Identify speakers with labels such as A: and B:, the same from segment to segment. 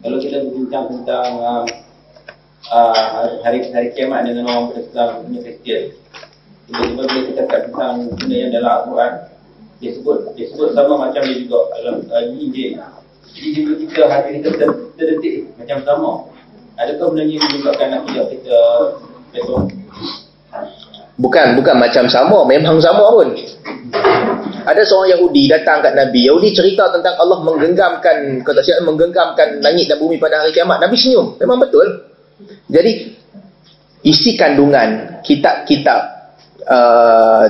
A: kalau kita berbincang tentang uh, uh, hari hari kiamat dengan orang berislam punya Kristian tiba-tiba bila kita kata tentang benda yang dalam Al-Quran dia sebut dia sebut sama macam dia juga dalam uh, Injil jadi juga kita hati kita ter, terdetik macam sama adakah benda ini menyebabkan nak tidak kita besok
B: Bukan, bukan macam sama. Memang sama pun. Ada seorang Yahudi datang kat Nabi. Yahudi cerita tentang Allah menggenggamkan, kata siapa menggenggamkan langit dan bumi pada hari kiamat. Nabi senyum. Memang betul. Jadi, isi kandungan kitab-kitab uh,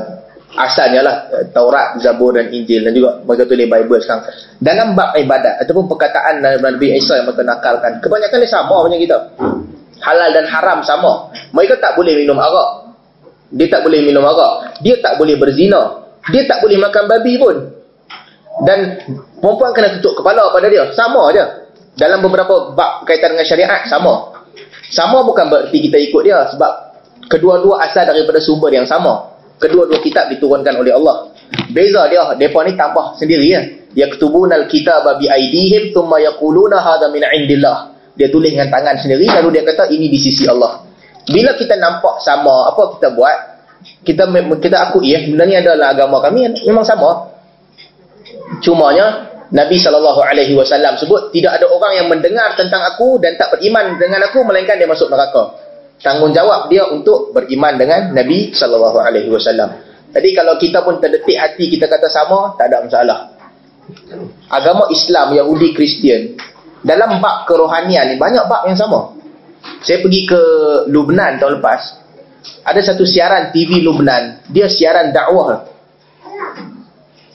B: asalnya lah Taurat, Zabur dan Injil dan juga mereka tulis Bible sekarang. Dalam bab ibadat ataupun perkataan Nabi Isa yang mereka nakalkan, kebanyakan dia sama macam kita. Halal dan haram sama. Mereka tak boleh minum arak. Dia tak boleh minum arak. Dia tak boleh berzina. Dia tak boleh makan babi pun. Dan perempuan kena tutup kepala pada dia. Sama aja. Dalam beberapa bab kaitan dengan syariat, sama. Sama bukan berarti kita ikut dia. Sebab kedua-dua asal daripada sumber yang sama. Kedua-dua kitab diturunkan oleh Allah. Beza dia, mereka ni tambah sendiri ya. Yaktubunal kitab bi aidihim thumma yaquluna hadha min indillah. Dia tulis dengan tangan sendiri lalu dia kata ini di sisi Allah. Bila kita nampak sama, apa kita buat? Kita kita akui ya, benda ni adalah agama kami memang sama. Cumanya Nabi saw sebut tidak ada orang yang mendengar tentang aku dan tak beriman dengan aku melainkan dia masuk neraka. Tanggungjawab dia untuk beriman dengan Nabi saw. Jadi kalau kita pun terdetik hati kita kata sama, tak ada masalah. Agama Islam, Yahudi, Kristian dalam bab kerohanian ni banyak bab yang sama. Saya pergi ke Lubnan tahun lepas. Ada satu siaran TV Lubnan. Dia siaran dakwah.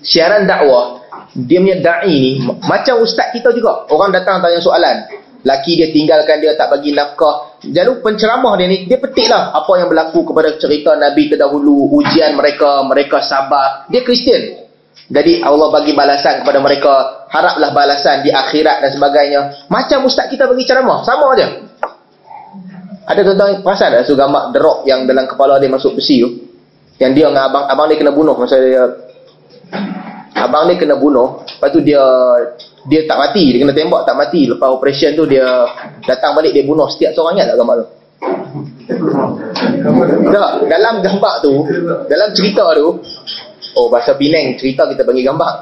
B: Siaran dakwah. Dia punya da'i ni. Macam ustaz kita juga. Orang datang tanya soalan. Laki dia tinggalkan dia tak bagi nafkah. Lalu penceramah dia ni. Dia petik lah apa yang berlaku kepada cerita Nabi terdahulu. Ujian mereka. Mereka sabar. Dia Kristian. Jadi Allah bagi balasan kepada mereka. Haraplah balasan di akhirat dan sebagainya. Macam ustaz kita bagi ceramah. Sama aja. Ada tuan-tuan perasan tak so gambar derok yang dalam kepala dia masuk besi tu? Yang dia dengan abang abang dia kena bunuh masa dia abang dia kena bunuh, lepas tu dia dia tak mati, dia kena tembak tak mati. Lepas operation tu dia datang balik dia bunuh setiap seorang ingat tak gambar tu? Tak, dalam gambar tu, dalam cerita tu, oh bahasa Penang cerita kita bagi gambar.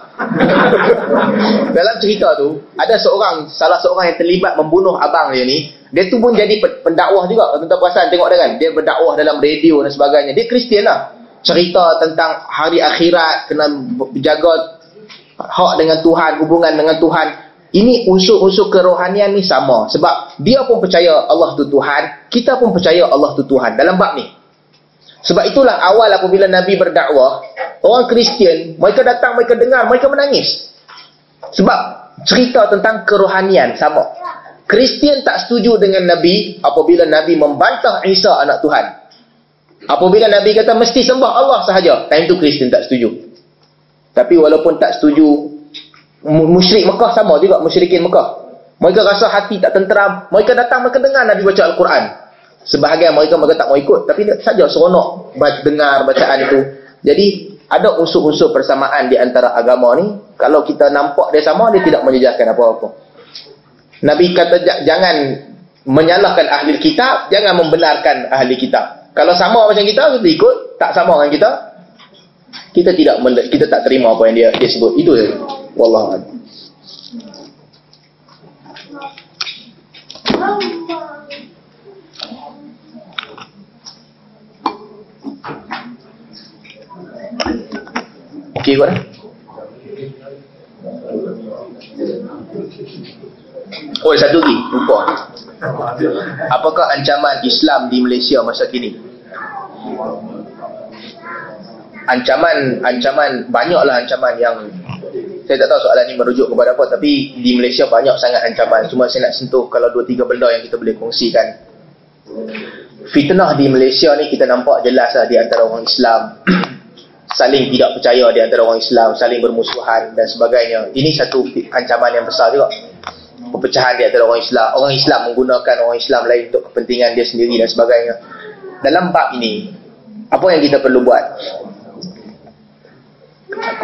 B: dalam cerita tu, ada seorang, salah seorang yang terlibat membunuh abang dia ni, dia tu pun jadi pendakwah juga. Tuan-tuan perasan tengok dia kan. Dia berdakwah dalam radio dan sebagainya. Dia Kristian lah. Cerita tentang hari akhirat. Kena jaga hak dengan Tuhan. Hubungan dengan Tuhan. Ini unsur-unsur kerohanian ni sama. Sebab dia pun percaya Allah tu Tuhan. Kita pun percaya Allah tu Tuhan. Dalam bab ni. Sebab itulah awal apabila Nabi berdakwah. Orang Kristian. Mereka datang, mereka dengar, mereka menangis. Sebab cerita tentang kerohanian sama. Kristian tak setuju dengan Nabi apabila Nabi membantah Isa anak Tuhan. Apabila Nabi kata mesti sembah Allah sahaja, time tu Kristian tak setuju. Tapi walaupun tak setuju, musyrik Mekah sama juga musyrikin Mekah. Mereka rasa hati tak tenteram, mereka datang mereka dengar Nabi baca Al-Quran. Sebahagian mereka mereka tak mau ikut, tapi saja seronok dengar bacaan itu. Jadi ada unsur-unsur persamaan di antara agama ni. Kalau kita nampak dia sama, dia tidak menjejaskan apa-apa. Nabi kata jangan menyalahkan ahli kitab, jangan membenarkan ahli kitab. Kalau sama macam kita, kita ikut. Tak sama dengan kita, kita tidak kita tak terima apa yang dia dia sebut. Itu saja. Wallahu a'lam. Okey, kau dah? Oh satu lagi lupa. Apakah ancaman Islam di Malaysia masa kini? Ancaman ancaman banyaklah ancaman yang saya tak tahu soalan ini merujuk kepada apa tapi di Malaysia banyak sangat ancaman. Cuma saya nak sentuh kalau dua tiga benda yang kita boleh kongsikan. Fitnah di Malaysia ni kita nampak jelas lah di antara orang Islam. saling tidak percaya di antara orang Islam, saling bermusuhan dan sebagainya. Ini satu ancaman yang besar juga perpecahan di antara orang Islam. Orang Islam menggunakan orang Islam lain untuk kepentingan dia sendiri dan sebagainya. Dalam bab ini, apa yang kita perlu buat?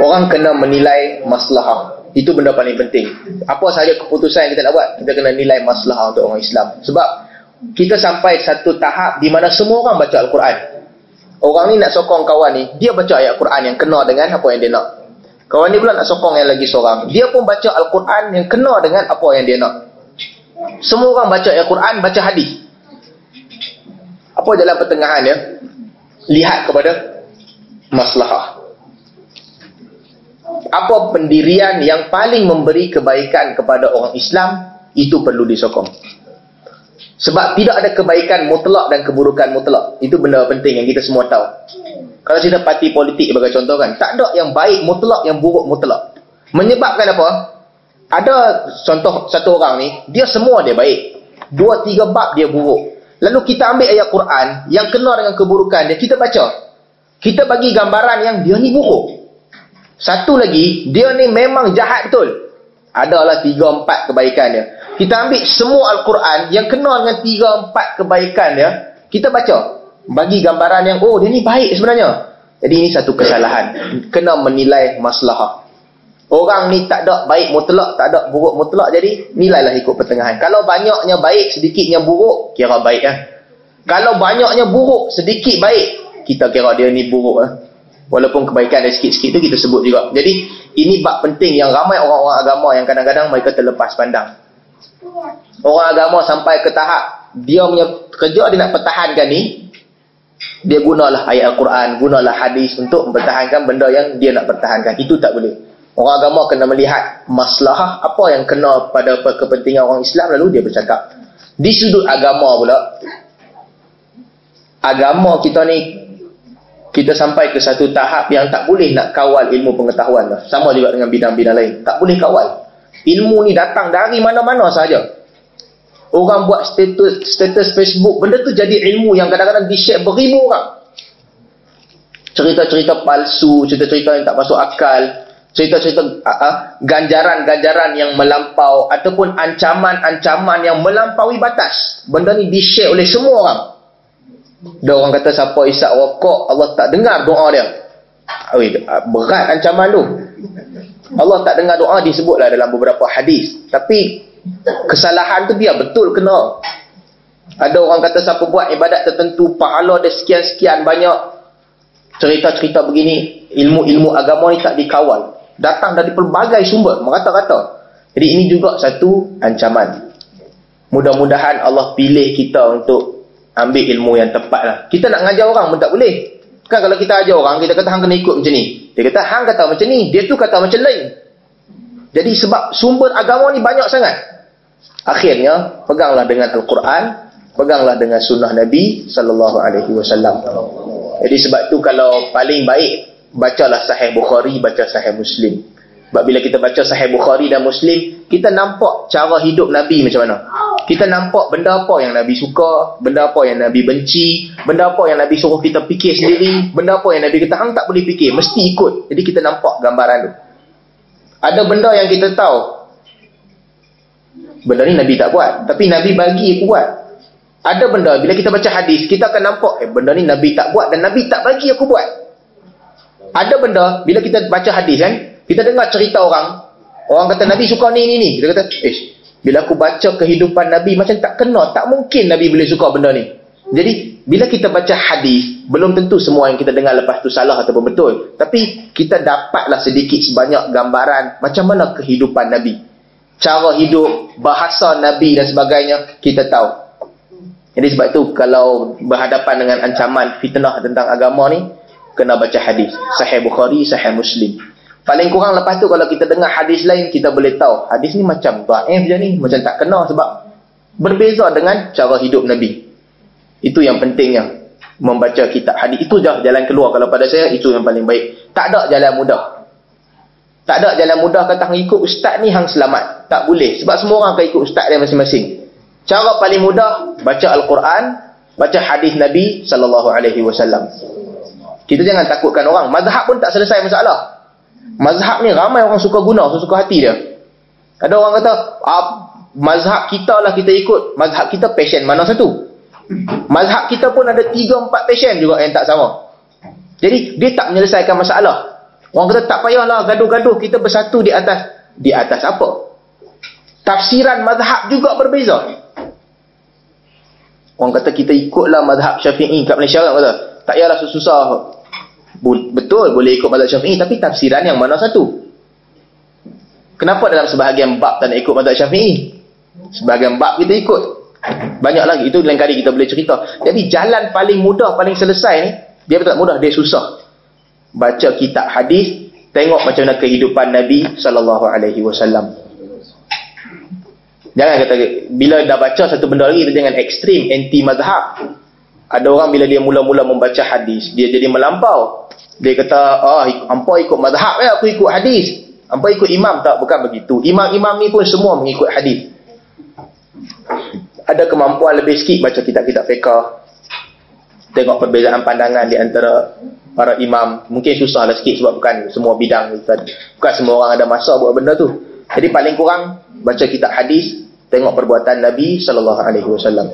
B: Orang kena menilai masalah. Itu benda paling penting. Apa sahaja keputusan yang kita nak buat, kita kena nilai masalah untuk orang Islam. Sebab kita sampai satu tahap di mana semua orang baca Al-Quran. Orang ni nak sokong kawan ni, dia baca ayat Quran yang kena dengan apa yang dia nak. Kawan ni pula nak sokong yang lagi seorang. Dia pun baca Al-Quran yang kena dengan apa yang dia nak. Semua orang baca ayat Quran, baca hadis. Apa jalan pertengahan ya? Lihat kepada maslahah. Apa pendirian yang paling memberi kebaikan kepada orang Islam, itu perlu disokong. Sebab tidak ada kebaikan mutlak dan keburukan mutlak. Itu benda penting yang kita semua tahu. Kalau kita parti politik sebagai contoh kan, tak ada yang baik mutlak, yang buruk mutlak. Menyebabkan apa? Ada contoh satu orang ni, dia semua dia baik. Dua, tiga bab dia buruk. Lalu kita ambil ayat Quran yang kena dengan keburukan dia, kita baca. Kita bagi gambaran yang dia ni buruk. Satu lagi, dia ni memang jahat betul. Adalah tiga, empat kebaikan dia kita ambil semua Al-Quran yang kenal dengan tiga empat kebaikan dia, kita baca. Bagi gambaran yang, oh dia ni baik sebenarnya. Jadi ini satu kesalahan. Kena menilai masalah. Orang ni tak ada baik mutlak, tak ada buruk mutlak. Jadi nilailah ikut pertengahan. Kalau banyaknya baik, sedikitnya buruk, kira baik lah. Kalau banyaknya buruk, sedikit baik, kita kira dia ni buruk lah. Walaupun kebaikan dia sikit-sikit tu kita sebut juga. Jadi ini bab penting yang ramai orang-orang agama yang kadang-kadang mereka terlepas pandang. Orang agama sampai ke tahap dia punya kerja dia nak pertahankan ni dia gunalah ayat Al-Quran, gunalah hadis untuk mempertahankan benda yang dia nak pertahankan. Itu tak boleh. Orang agama kena melihat masalah apa yang kena pada kepentingan orang Islam lalu dia bercakap. Di sudut agama pula agama kita ni kita sampai ke satu tahap yang tak boleh nak kawal ilmu pengetahuan lah. Sama juga dengan bidang-bidang lain. Tak boleh kawal. Ilmu ni datang dari mana-mana saja. Orang buat status status Facebook, benda tu jadi ilmu yang kadang-kadang di-share beribu orang. Cerita-cerita palsu, cerita-cerita yang tak masuk akal, cerita-cerita ganjaran-ganjaran yang melampau ataupun ancaman-ancaman yang melampaui batas. Benda ni di-share oleh semua orang. Dia orang kata siapa isap rokok, Allah tak dengar doa dia. Berat ancaman tu. Allah tak dengar doa disebutlah dalam beberapa hadis. Tapi kesalahan tu dia betul kena. Ada orang kata siapa buat ibadat tertentu pahala dia sekian-sekian banyak. Cerita-cerita begini, ilmu-ilmu agama ni tak dikawal. Datang dari pelbagai sumber, merata-rata. Jadi ini juga satu ancaman. Mudah-mudahan Allah pilih kita untuk ambil ilmu yang tepat lah. Kita nak ngajar orang pun tak boleh. Kan kalau kita ajar orang, kita kata hang kena ikut macam ni. Dia kata hang kata macam ni, dia tu kata macam lain. Jadi sebab sumber agama ni banyak sangat. Akhirnya peganglah dengan Al-Quran, peganglah dengan sunnah Nabi sallallahu alaihi wasallam. Jadi sebab tu kalau paling baik bacalah Sahih Bukhari, baca Sahih Muslim. Sebab bila kita baca Sahih Bukhari dan Muslim, kita nampak cara hidup Nabi macam mana. Kita nampak benda apa yang Nabi suka, benda apa yang Nabi benci, benda apa yang Nabi suruh kita fikir sendiri, benda apa yang Nabi kata hang tak boleh fikir, mesti ikut. Jadi kita nampak gambaran tu. Ada benda yang kita tahu. Benda ni Nabi tak buat. Tapi Nabi bagi buat. Ada benda, bila kita baca hadis, kita akan nampak, eh benda ni Nabi tak buat dan Nabi tak bagi aku buat. Ada benda, bila kita baca hadis kan, kita dengar cerita orang, orang kata Nabi suka ni, ni, ni. Kita kata, eh, bila aku baca kehidupan Nabi, macam tak kena, tak mungkin Nabi boleh suka benda ni. Jadi, bila kita baca hadis, belum tentu semua yang kita dengar lepas tu salah ataupun betul. Tapi, kita dapatlah sedikit sebanyak gambaran macam mana kehidupan Nabi. Cara hidup, bahasa Nabi dan sebagainya, kita tahu. Jadi sebab itu, kalau berhadapan dengan ancaman fitnah tentang agama ni, kena baca hadis. Sahih Bukhari, Sahih Muslim. Paling kurang lepas tu, kalau kita dengar hadis lain, kita boleh tahu. Hadis ni macam ba'if je ni, macam tak kena sebab berbeza dengan cara hidup Nabi. Itu yang pentingnya. Membaca kitab hadis. Itu je jalan keluar. Kalau pada saya, itu yang paling baik. Tak ada jalan mudah. Tak ada jalan mudah kata hang ikut ustaz ni hang selamat. Tak boleh. Sebab semua orang akan ikut ustaz dia masing-masing. Cara paling mudah, baca Al-Quran, baca hadis Nabi SAW. Kita jangan takutkan orang. Mazhab pun tak selesai masalah. Mazhab ni ramai orang suka guna, suka hati dia. Ada orang kata, ah, mazhab kita lah kita ikut. Mazhab kita passion mana satu? Mazhab kita pun ada 3-4 passion juga yang tak sama. Jadi, dia tak menyelesaikan masalah. Orang kata, tak payahlah gaduh-gaduh. Kita bersatu di atas Di atas apa? Tafsiran mazhab juga berbeza. Orang kata kita ikutlah mazhab syafi'i kat Malaysia kan kata. Tak payahlah susah. Betul boleh ikut mazhab syafi'i tapi tafsiran yang mana satu? Kenapa dalam sebahagian bab tak nak ikut mazhab syafi'i? Sebahagian bab kita ikut. Banyak lagi. Itu lain kali kita boleh cerita. Jadi jalan paling mudah, paling selesai ni, dia tak mudah, dia susah. Baca kitab hadis, tengok macam mana kehidupan Nabi sallallahu alaihi wasallam. Jangan kata bila dah baca satu benda lagi kita jangan ekstrim anti mazhab. Ada orang bila dia mula-mula membaca hadis, dia jadi melampau. Dia kata, "Ah, hampa ikut mazhab ya, aku ikut hadis." Hampa ikut imam tak bukan begitu. Imam-imam ni pun semua mengikut hadis. Ada kemampuan lebih sikit baca kitab-kitab fiqh. Tengok perbezaan pandangan di antara para imam. Mungkin susahlah sikit sebab bukan semua bidang. Bukan semua orang ada masa buat benda tu. Jadi paling kurang baca kitab hadis, tengok perbuatan Nabi sallallahu alaihi wasallam.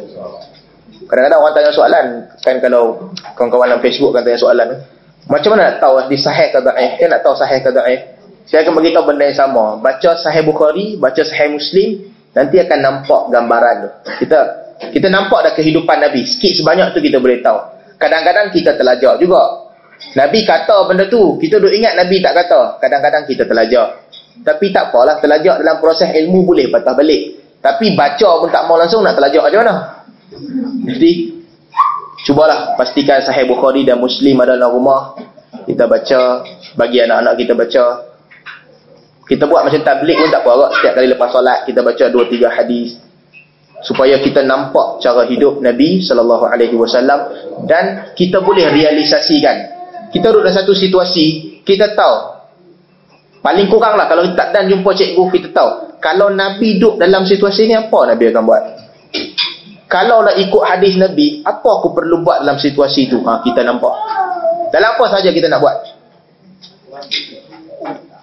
B: Kadang-kadang orang tanya soalan, kan kalau kawan-kawan dalam Facebook kan tanya soalan, macam mana nak tahu hadis sahih ke dhaif? Kan nak tahu sahih ke dhaif? Saya akan beritahu benda yang sama. Baca sahih Bukhari, baca sahih Muslim, nanti akan nampak gambaran tu. Kita kita nampak dah kehidupan Nabi. Sikit sebanyak tu kita boleh tahu. Kadang-kadang kita terlajak juga. Nabi kata benda tu, kita duk ingat Nabi tak kata. Kadang-kadang kita terlajak. Tapi tak apalah, terlajak dalam proses ilmu boleh patah balik. Tapi baca pun tak mau langsung nak terlajak macam mana? Jadi, cubalah pastikan sahih Bukhari dan Muslim ada dalam rumah. Kita baca, bagi anak-anak kita baca. Kita buat macam tablik pun tak apa. Agak. Setiap kali lepas solat, kita baca 2-3 hadis. Supaya kita nampak cara hidup Nabi SAW. Dan kita boleh realisasikan. Kita duduk dalam satu situasi, kita tahu. Paling kurang lah kalau kita dan jumpa cikgu, kita tahu kalau Nabi duduk dalam situasi ni apa Nabi akan buat kalau nak ikut hadis Nabi apa aku perlu buat dalam situasi tu ha, kita nampak dalam apa saja kita nak buat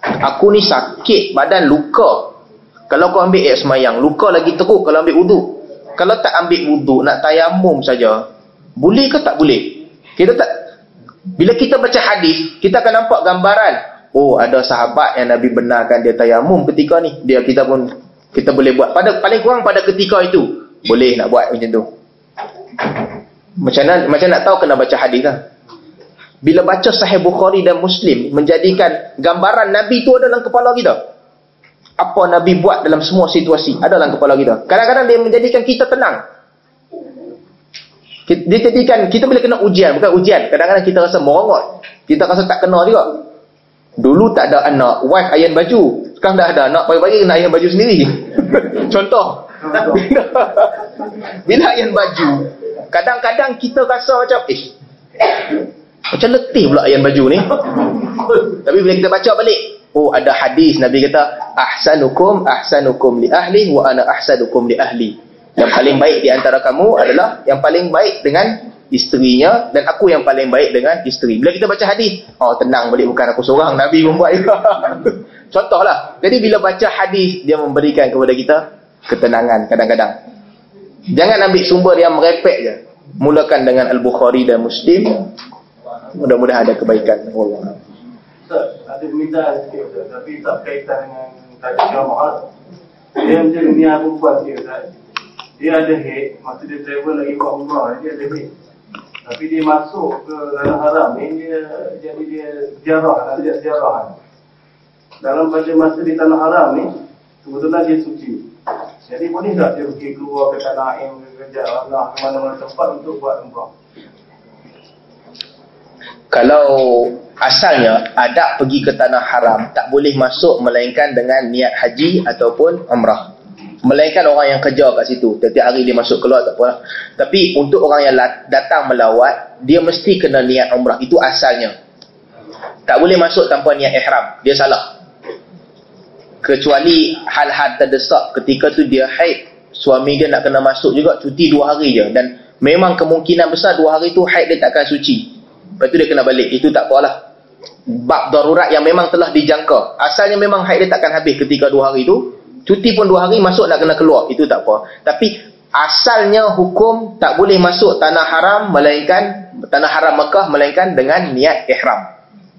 B: aku ni sakit badan luka. Kalau kau ambil air semayang luka lagi teruk kalau ambil wuduk kalau tak ambil wuduk nak tayamum saja boleh ke tak boleh? Kita tak bila kita baca hadis kita akan nampak gambaran. Oh ada sahabat yang Nabi benarkan dia tayamum ketika ni. Dia kita pun kita boleh buat. Pada paling kurang pada ketika itu boleh nak buat macam tu. Macam mana macam nak tahu kena baca hadis lah bila baca sahih Bukhari dan Muslim menjadikan gambaran Nabi tu ada dalam kepala kita. Apa Nabi buat dalam semua situasi ada dalam kepala kita. Kadang-kadang dia menjadikan kita tenang. Dia jadikan kita bila kena ujian bukan ujian. Kadang-kadang kita rasa merongot. Kita rasa tak kena juga. Dulu tak ada anak, wife ayan baju. Sekarang dah ada. Anak, pagi-pagi kena ayan baju sendiri. Contoh. Bila ayan baju, kadang-kadang kita rasa macam, eh, macam letih pula ayan baju ni. Tapi bila kita baca balik, oh ada hadis Nabi kata, ahsanukum ahsanukum li ahli wa ana ahsanukum li ahli. Yang paling baik di antara kamu adalah yang paling baik dengan isterinya dan aku yang paling baik dengan isteri. Bila kita baca hadis, oh tenang balik bukan aku seorang, Nabi pun buat juga. Contohlah. Jadi bila baca hadis, dia memberikan kepada kita ketenangan kadang-kadang. Jangan ambil sumber yang merepek je. Mulakan dengan Al-Bukhari dan Muslim. Mudah-mudahan ada kebaikan. Allah.
C: ada permintaan sikit tapi tak kaitan dengan tajuk jamaah. Dia macam ni aku buat dia Dia ada head, masa dia travel lagi ke umrah, dia ada head. Tapi dia masuk ke dalam haram ni dia jadi dia jarah, dia jarah. Dalam pada masa di tanah haram ni kebetulan dia suci. Jadi boleh tak dia pergi keluar ke tanah Ain ke Allah ke mana-mana tempat untuk buat umrah?
B: Kalau asalnya ada pergi ke tanah haram tak boleh masuk melainkan dengan niat haji ataupun umrah. Melainkan orang yang kerja kat situ. Setiap hari dia masuk keluar tak apa. Tapi untuk orang yang datang melawat, dia mesti kena niat umrah. Itu asalnya. Tak boleh masuk tanpa niat ihram. Dia salah. Kecuali hal-hal terdesak ketika tu dia haid. Suami dia nak kena masuk juga cuti dua hari je. Dan memang kemungkinan besar dua hari tu haid dia takkan suci. Lepas tu dia kena balik. Itu tak apalah. Bab darurat yang memang telah dijangka. Asalnya memang haid dia takkan habis ketika dua hari tu. Cuti pun dua hari masuk nak kena keluar. Itu tak apa. Tapi asalnya hukum tak boleh masuk tanah haram melainkan tanah haram Mekah melainkan dengan niat ihram.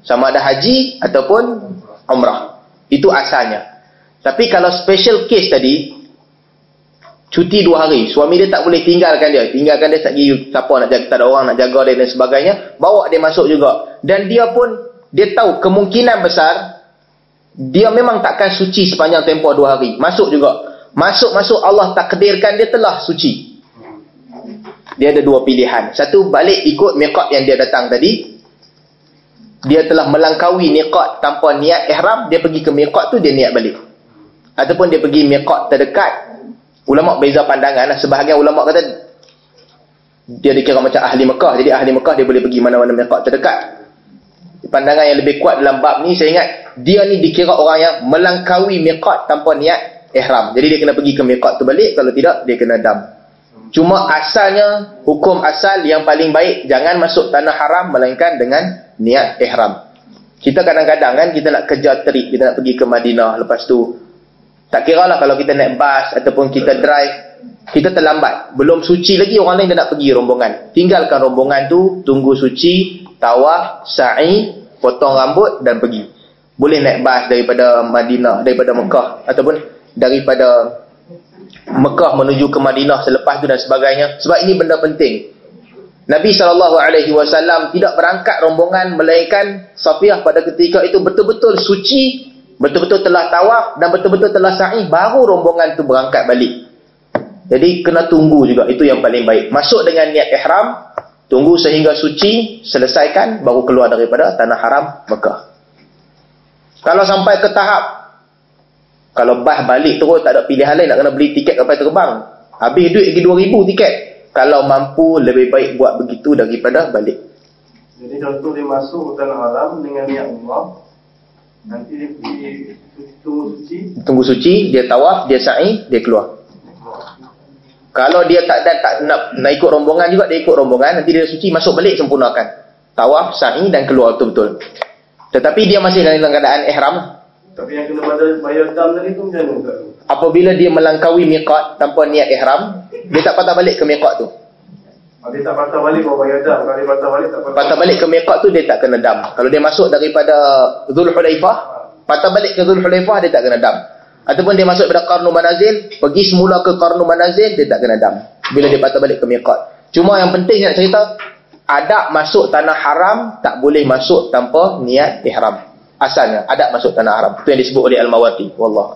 B: Sama ada haji ataupun umrah. Itu asalnya. Tapi kalau special case tadi, cuti dua hari, suami dia tak boleh tinggalkan dia. Tinggalkan dia tak pergi siapa nak jaga, tak ada orang nak jaga dia dan sebagainya. Bawa dia masuk juga. Dan dia pun, dia tahu kemungkinan besar, dia memang takkan suci sepanjang tempoh dua hari. Masuk juga. Masuk-masuk Allah takdirkan dia telah suci. Dia ada dua pilihan. Satu, balik ikut miqat yang dia datang tadi. Dia telah melangkaui miqat tanpa niat ihram, dia pergi ke miqat tu, dia niat balik ataupun dia pergi miqat terdekat ulama beza pandangan lah. sebahagian ulama kata dia dikira macam ahli Mekah. Jadi ahli Mekah dia boleh pergi mana-mana miqat terdekat. Pandangan yang lebih kuat dalam bab ni saya ingat dia ni dikira orang yang melangkaui miqat tanpa niat ihram. Jadi dia kena pergi ke miqat tu balik. Kalau tidak dia kena dam. Cuma asalnya hukum asal yang paling baik jangan masuk tanah haram melainkan dengan niat ihram. Kita kadang-kadang kan kita nak kerja trip kita nak pergi ke Madinah lepas tu tak kira lah kalau kita naik bas ataupun kita drive, kita terlambat. Belum suci lagi orang lain dah nak pergi rombongan. Tinggalkan rombongan tu, tunggu suci, tawaf, sa'i, potong rambut dan pergi. Boleh naik bas daripada Madinah, daripada Mekah ataupun daripada Mekah menuju ke Madinah selepas tu dan sebagainya. Sebab ini benda penting. Nabi SAW tidak berangkat rombongan melainkan Safiyah pada ketika itu betul-betul suci betul-betul telah tawaf dan betul-betul telah sa'i baru rombongan tu berangkat balik. Jadi kena tunggu juga. Itu yang paling baik. Masuk dengan niat ihram tunggu sehingga suci selesaikan baru keluar daripada tanah haram Mekah. Kalau sampai ke tahap kalau bah balik terus tak ada pilihan lain nak kena beli tiket kapal terbang habis duit lagi 2000 tiket. Kalau mampu lebih baik buat begitu daripada balik.
C: Jadi contoh dia masuk tanah haram dengan niat umrah Nanti dia pergi tunggu suci.
B: Tunggu suci, dia tawaf, dia sa'i, dia keluar. Kalau dia tak dan tak nak, nak ikut rombongan juga, dia ikut rombongan, nanti dia suci, masuk balik, sempurnakan. Tawaf, sa'i dan keluar betul-betul. Tetapi dia masih dalam keadaan ihram.
C: Tapi yang kena bayar, bayar dam tadi tu macam mana?
B: Apabila dia melangkaui miqat tanpa niat ihram, dia tak patah balik ke miqat tu.
C: Dia tak patah balik kalau bayar dam. Kalau dia patah balik tak patah.
B: Patah balik ke miqat tu dia tak kena dam. Kalau dia masuk daripada Zulhulaifah, patah balik ke Zulhulaifah dia tak kena dam. Ataupun dia masuk daripada Qarnu Manazil, pergi semula ke Qarnu Manazil dia tak kena dam. Bila dia patah balik ke miqat. Cuma yang penting nak cerita adab masuk tanah haram tak boleh masuk tanpa niat ihram. Asalnya adab masuk tanah haram. Itu yang disebut oleh Al-Mawati. Wallah.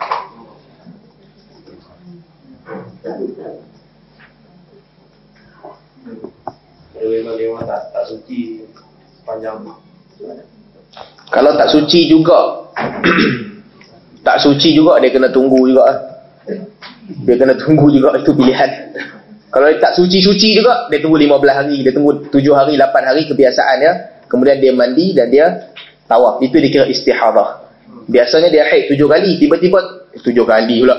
C: Memang dia tak, tak suci sepanjang
B: Kalau tak suci juga. Tak suci juga dia kena tunggu juga. Dia kena tunggu juga itu pilihan. Kalau dia tak suci-suci juga Dia tunggu 15 hari Dia tunggu 7 hari, 8 hari kebiasaan ya. Kemudian dia mandi dan dia tawaf. Itu dikira istihadah. Biasanya dia haid 7 kali Tiba-tiba 7 kali pula.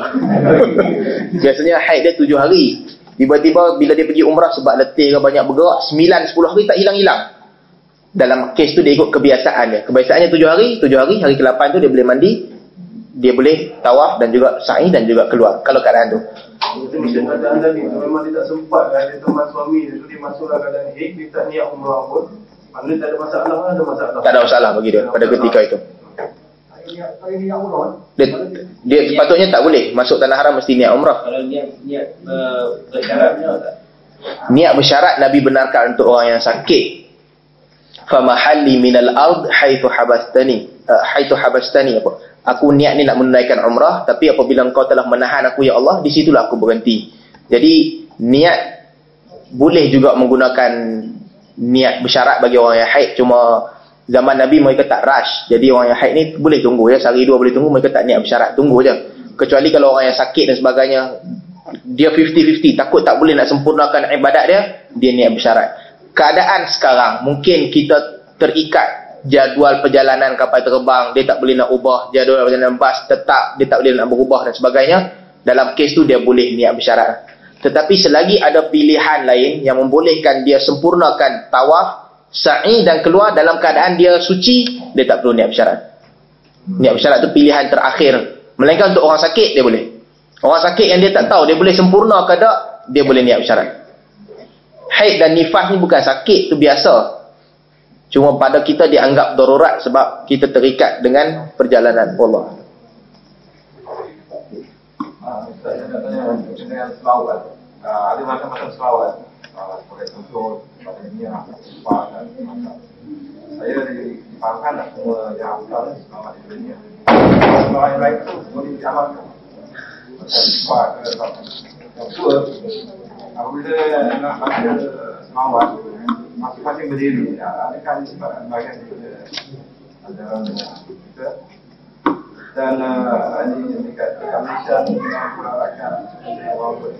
B: Biasanya haid dia 7 hari Tiba-tiba bila dia pergi umrah sebab letih ke banyak bergerak, 9-10 hari tak hilang-hilang. Dalam kes tu dia ikut kebiasaan dia. Kebiasaannya 7 hari, 7 hari, hari ke-8 tu dia boleh mandi, dia boleh tawaf dan juga sa'i dan juga keluar. Kalau keadaan tu.
C: Itu bisa keadaan tadi. Memang dia tak sempat kan. Dia teman suami dia. Dia masuk dalam keadaan hik. Dia tak niat umrah pun. Mana tak ada masalah ada masalah.
B: Tak ada masalah bagi dia pada ketika itu. Dia, dia sepatutnya tak boleh masuk tanah haram mesti niat umrah.
A: Kalau niat niat uh, bersyarat tak?
B: Niat bersyarat Nabi benarkan untuk orang yang sakit. Fa mahalli minal ard haitsu habastani. Uh, haitsu habastani apa? Aku niat ni nak menunaikan umrah tapi apabila engkau telah menahan aku ya Allah, di situlah aku berhenti. Jadi niat boleh juga menggunakan niat bersyarat bagi orang yang haid cuma zaman Nabi mereka tak rush. Jadi orang yang haid ni boleh tunggu ya. Sehari dua boleh tunggu. Mereka tak niat bersyarat. Tunggu je. Kecuali kalau orang yang sakit dan sebagainya. Dia 50-50. Takut tak boleh nak sempurnakan ibadat dia. Dia niat bersyarat. Keadaan sekarang. Mungkin kita terikat jadual perjalanan kapal terbang. Dia tak boleh nak ubah. Jadual perjalanan bas tetap. Dia tak boleh nak berubah dan sebagainya. Dalam kes tu dia boleh niat bersyarat. Tetapi selagi ada pilihan lain yang membolehkan dia sempurnakan tawaf sa'i dan keluar dalam keadaan dia suci, dia tak perlu niat bersyarat. Niat bersyarat tu pilihan terakhir. Melainkan untuk orang sakit, dia boleh. Orang sakit yang dia tak tahu, dia boleh sempurna ke tak, dia boleh niat bersyarat. Haid dan nifas ni bukan sakit, tu biasa. Cuma pada kita dianggap darurat sebab kita terikat dengan perjalanan Allah.
D: Saya nak tanya. Ah, ada macam-macam selawat. Ah, sebagai contoh, pada niat, Pak dan macam. Saya difahamkan lah semua yang ni selawat di dunia. Selawat yang lain tu boleh diamalkan. Macam Pak ke. Yang kedua, apabila nak baca selawat, masing-masing berdiri. Ah, Adakah ini sebagai bagian daripada ajaran kita? dan uh, ini dekat Malaysia ni dengan kurang rakyat walaupun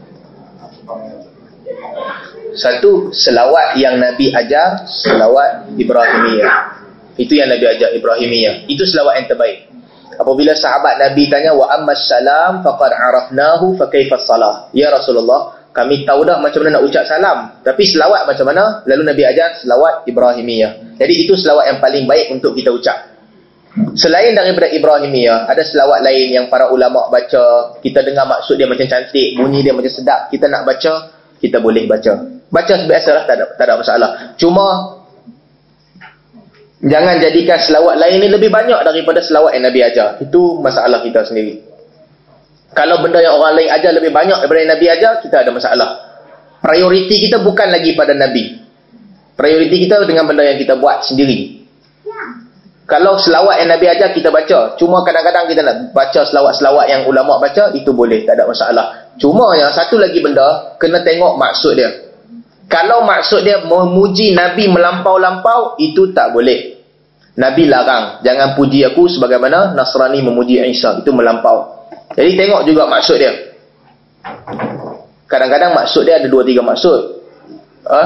B: Satu, selawat yang Nabi ajar, selawat Ibrahimiyah. Itu yang Nabi ajar Ibrahimiyah. Itu selawat yang terbaik. Apabila sahabat Nabi tanya, wa ammas salam faqad arafnahu fa kaifas salah. Ya Rasulullah, kami tahu dah macam mana nak ucap salam. Tapi selawat macam mana? Lalu Nabi ajar selawat Ibrahimiyah. Jadi itu selawat yang paling baik untuk kita ucap. Selain daripada Ibrahimiyah, ada selawat lain yang para ulama baca, kita dengar maksud dia macam cantik, bunyi dia macam sedap, kita nak baca, kita boleh baca. Baca sebiasalah, tak ada, tak ada masalah. Cuma, jangan jadikan selawat lain ni lebih banyak daripada selawat yang Nabi ajar. Itu masalah kita sendiri. Kalau benda yang orang lain ajar lebih banyak daripada yang Nabi ajar, kita ada masalah. Prioriti kita bukan lagi pada Nabi. Prioriti kita dengan benda yang kita buat sendiri. Kalau selawat yang Nabi ajar kita baca. Cuma kadang-kadang kita nak baca selawat-selawat yang ulama baca, itu boleh, tak ada masalah. Cuma yang satu lagi benda, kena tengok maksud dia. Kalau maksud dia memuji Nabi melampau-lampau, itu tak boleh. Nabi larang, jangan puji aku sebagaimana Nasrani memuji Isa, itu melampau. Jadi tengok juga maksud dia. Kadang-kadang maksud dia ada dua tiga maksud. Ha?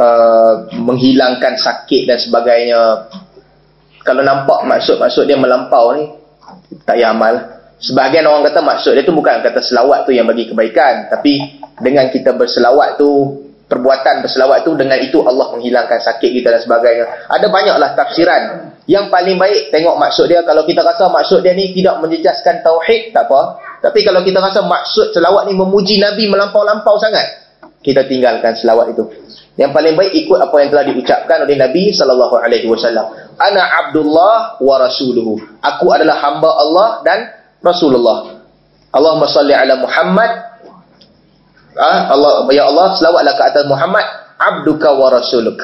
B: Uh, menghilangkan sakit dan sebagainya. Kalau nampak maksud-maksud dia melampau ni tak payah amal. Sebahagian orang kata maksud dia tu bukan kata selawat tu yang bagi kebaikan. Tapi dengan kita berselawat tu perbuatan berselawat tu dengan itu Allah menghilangkan sakit kita dan sebagainya. Ada banyaklah tafsiran. Yang paling baik tengok maksud dia. Kalau kita rasa maksud dia ni tidak menjejaskan tauhid tak apa. Tapi kalau kita rasa maksud selawat ni memuji Nabi melampau-lampau sangat kita tinggalkan selawat itu yang paling baik ikut apa yang telah diucapkan oleh Nabi sallallahu alaihi wasallam. Ana Abdullah wa rasuluhu. Aku adalah hamba Allah dan Rasulullah. Allahumma salli ala Muhammad. Ah, Allah ya Allah selawatlah ke atas Muhammad abduka wa rasuluk.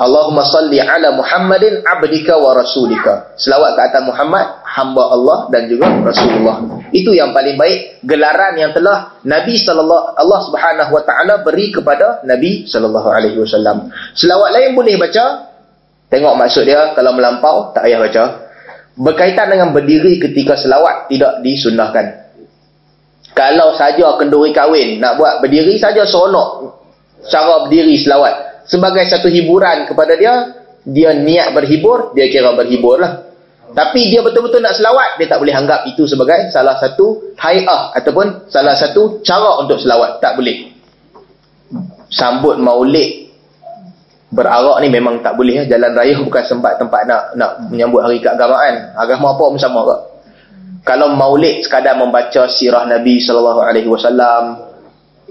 B: Allahumma salli ala Muhammadin abdika wa rasulika. Selawat ke atas Muhammad, hamba Allah dan juga Rasulullah. Itu yang paling baik gelaran yang telah Nabi sallallahu Allah Subhanahu wa taala beri kepada Nabi sallallahu alaihi wasallam. Selawat lain boleh baca. Tengok maksud dia kalau melampau tak payah baca. Berkaitan dengan berdiri ketika selawat tidak disunnahkan. Kalau saja kenduri kahwin nak buat berdiri saja seronok cara berdiri selawat sebagai satu hiburan kepada dia, dia niat berhibur, dia kira berhibur lah. Tapi dia betul-betul nak selawat, dia tak boleh anggap itu sebagai salah satu hayah ataupun salah satu cara untuk selawat. Tak boleh. Sambut maulid berarak ni memang tak boleh. Ya. Jalan raya bukan sempat tempat nak nak menyambut hari keagamaan. Agama apa pun sama ke. Kalau maulid sekadar membaca sirah Nabi SAW,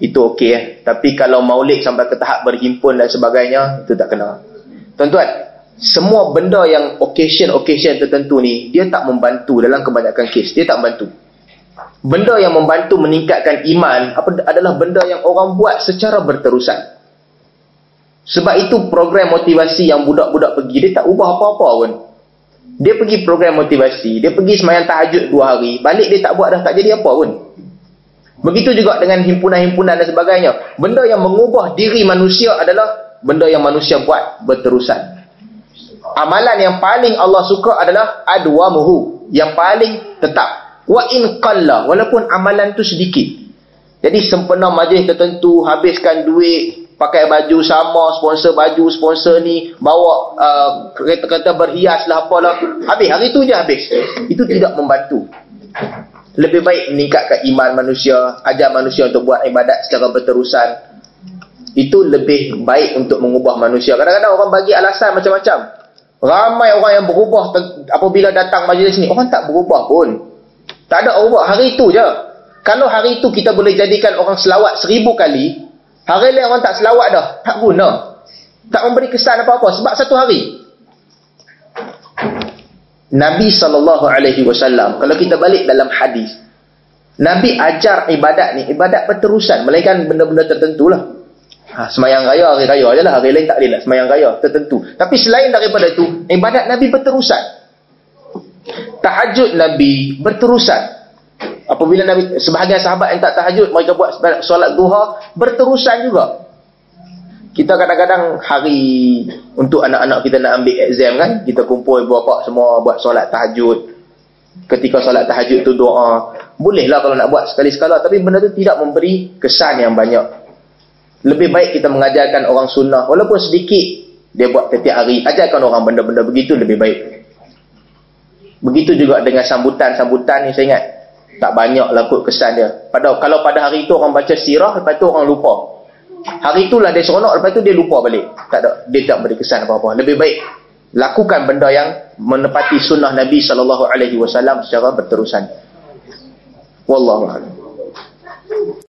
B: itu okey eh. Tapi kalau maulid sampai ke tahap berhimpun dan sebagainya, itu tak kena. Tuan-tuan, semua benda yang occasion-occasion tertentu ni, dia tak membantu dalam kebanyakan kes. Dia tak membantu. Benda yang membantu meningkatkan iman apa adalah benda yang orang buat secara berterusan. Sebab itu program motivasi yang budak-budak pergi, dia tak ubah apa-apa pun. Dia pergi program motivasi, dia pergi semayang tahajud dua hari, balik dia tak buat dah tak jadi apa pun. Begitu juga dengan himpunan-himpunan dan sebagainya. Benda yang mengubah diri manusia adalah benda yang manusia buat berterusan. Amalan yang paling Allah suka adalah adwamuhu. Yang paling tetap. Wa in qalla. Walaupun amalan tu sedikit. Jadi sempena majlis tertentu, habiskan duit, pakai baju sama, sponsor baju, sponsor ni, bawa uh, kereta-kereta berhias lah apalah. Habis, hari tu je habis. Itu tidak membantu lebih baik meningkatkan iman manusia, ajar manusia untuk buat ibadat secara berterusan. Itu lebih baik untuk mengubah manusia. Kadang-kadang orang bagi alasan macam-macam. Ramai orang yang berubah apabila datang majlis ni. Orang tak berubah pun. Tak ada berubah. Hari itu je. Kalau hari itu kita boleh jadikan orang selawat seribu kali, hari lain orang tak selawat dah. Tak guna. Tak memberi kesan apa-apa. Sebab satu hari. Nabi wasallam kalau kita balik dalam hadis Nabi ajar ibadat ni ibadat berterusan melainkan benda-benda tertentu lah ha, semayang raya hari raya je lah hari lain tak boleh nak semayang raya tertentu. Tapi selain daripada itu ibadat Nabi berterusan. Tahajud Nabi berterusan. Apabila Nabi sebahagian sahabat yang tak tahajud mereka buat solat duha berterusan juga. Kita kadang-kadang hari untuk anak-anak kita nak ambil exam kan kita kumpul ibu bapa semua buat solat tahajud. Ketika solat tahajud tu doa. Bolehlah kalau nak buat sekali-sekala tapi benda tu tidak memberi kesan yang banyak lebih baik kita mengajarkan orang sunnah walaupun sedikit dia buat setiap hari ajarkan orang benda-benda begitu lebih baik begitu juga dengan sambutan-sambutan ni saya ingat tak banyak lah kot kesan dia pada kalau pada hari itu orang baca sirah lepas tu orang lupa Hari itulah dia seronok lepas tu dia lupa balik. Tak ada dia tak beri kesan apa-apa. Lebih baik lakukan benda yang menepati sunnah Nabi sallallahu alaihi wasallam secara berterusan. Wallahu a'lam.